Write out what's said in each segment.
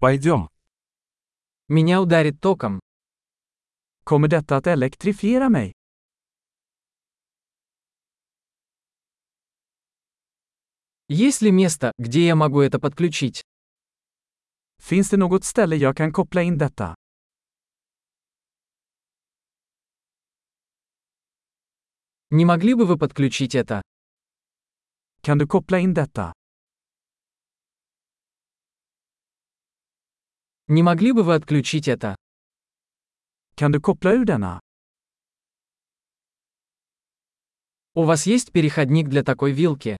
Пойдем. Меня ударит током. Kommer detta att elektrifiera mig? Есть ли место, где я могу это подключить? Finns det något ställe jag kan koppla in detta? Не могли бы вы подключить это? Kan du koppla in detta? Не могли бы вы отключить это? Kan du koppla ur denna? У вас есть переходник для такой вилки?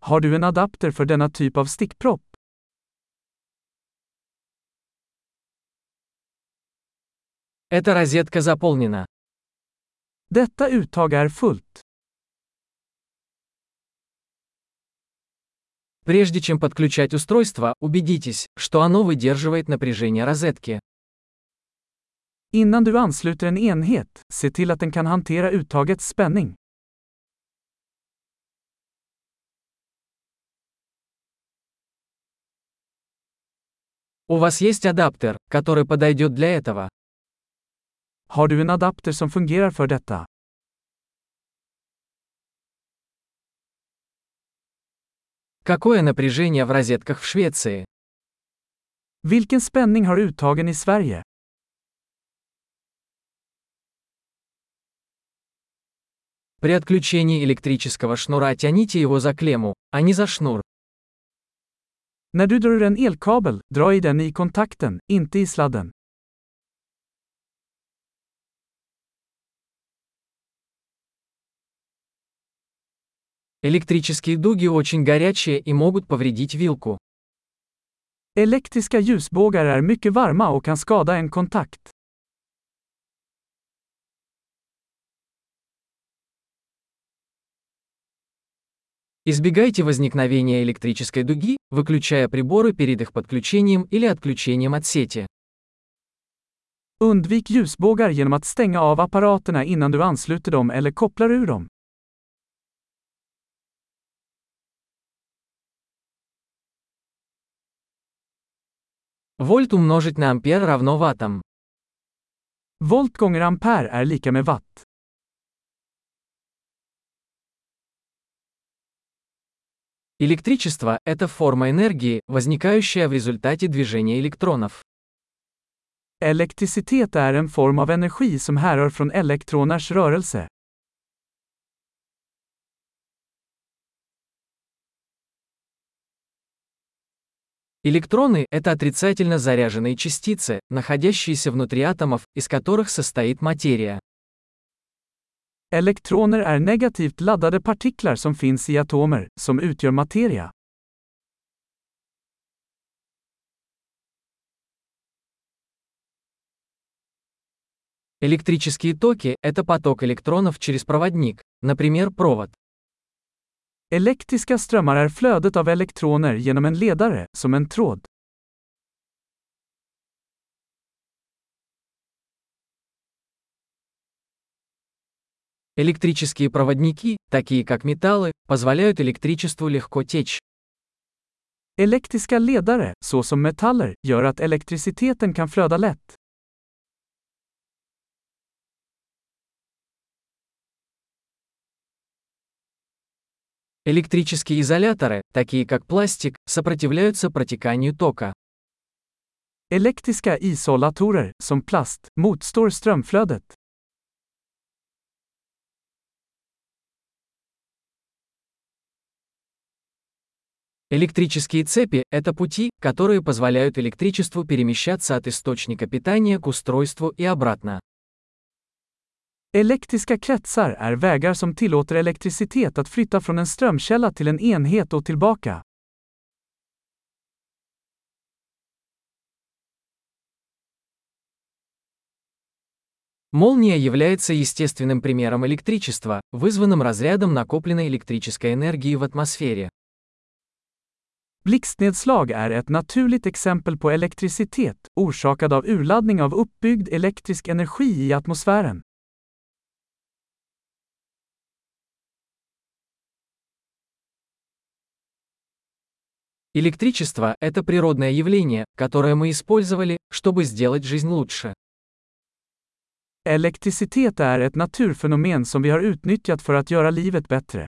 Har du en adapter för denna typ av stickpropp? Эта розетка заполнена. Detta uttag är fullt. Прежде чем подключать устройство, убедитесь, что оно выдерживает напряжение розетки. Innan du ansluter en enhet, se till att den kan hantera uttagets spänning. У вас есть адаптер, который подойдет для этого? Har du en adapter som fungerar för detta? Какое напряжение в розетках в Швеции? Vilken spänning har uttagen i Sverige? При отключении электрического шнура тяните его за клемму, а не за шнур. När du drar en elkabel, dra i den i kontakten, inte i sladden. Электрические дуги очень горячие и могут повредить вилку. Elektriska ljusbågar är mycket varma och kan skada en kontakt. Избегайте возникновения электрической дуги, выключая приборы перед их подключением или отключением от сети. Undvik ljusbågar genom att stänga av apparaterna innan du ansluter dem eller kopplar ur dem. Вольт умножить на ампер равно ваттам. Volt gånger ampere är lika med watt. Электричество – это форма энергии, возникающая в результате движения электронов. Elektricitet är en form av energi som härrör från elektroners rörelse. Электроны – это отрицательно заряженные частицы, находящиеся внутри атомов, из которых состоит материя. Elektroner är negativt laddade partiklar som finns i atomer, som utgör materia. Электрические токи – это поток электронов через проводник, например, провод. Elektriska strömmar är flödet av elektroner genom en ledare, som en tråd. Электрические проводники, такие как металлы, позволяют электричеству легко течь. Elektriska ledare, såsom metaller, gör att elektriciteten kan flöda lätt. Электрические изоляторы, такие как пластик, сопротивляются протеканию тока. Elektriska isolatorer, som plast, motstår strömflödet. Электрические цепи – это пути, которые позволяют электричеству перемещаться от источника питания к устройству и обратно. Elektriska kretsar är vägar som tillåter elektricitet att flytta från en strömkälla till en enhet och tillbaka. Молния является естественным примером электричества, вызванным разрядом накопленной электрической энергии в атмосфере. Blixtnedslag är ett naturligt exempel på elektricitet, orsakad av urladdning av uppbyggd elektrisk energi i atmosfären. Электричество – это природное явление, которое мы использовали, чтобы сделать жизнь лучше. Elektricitet är ett naturfenomen som vi har utnyttjat för att göra livet bättre.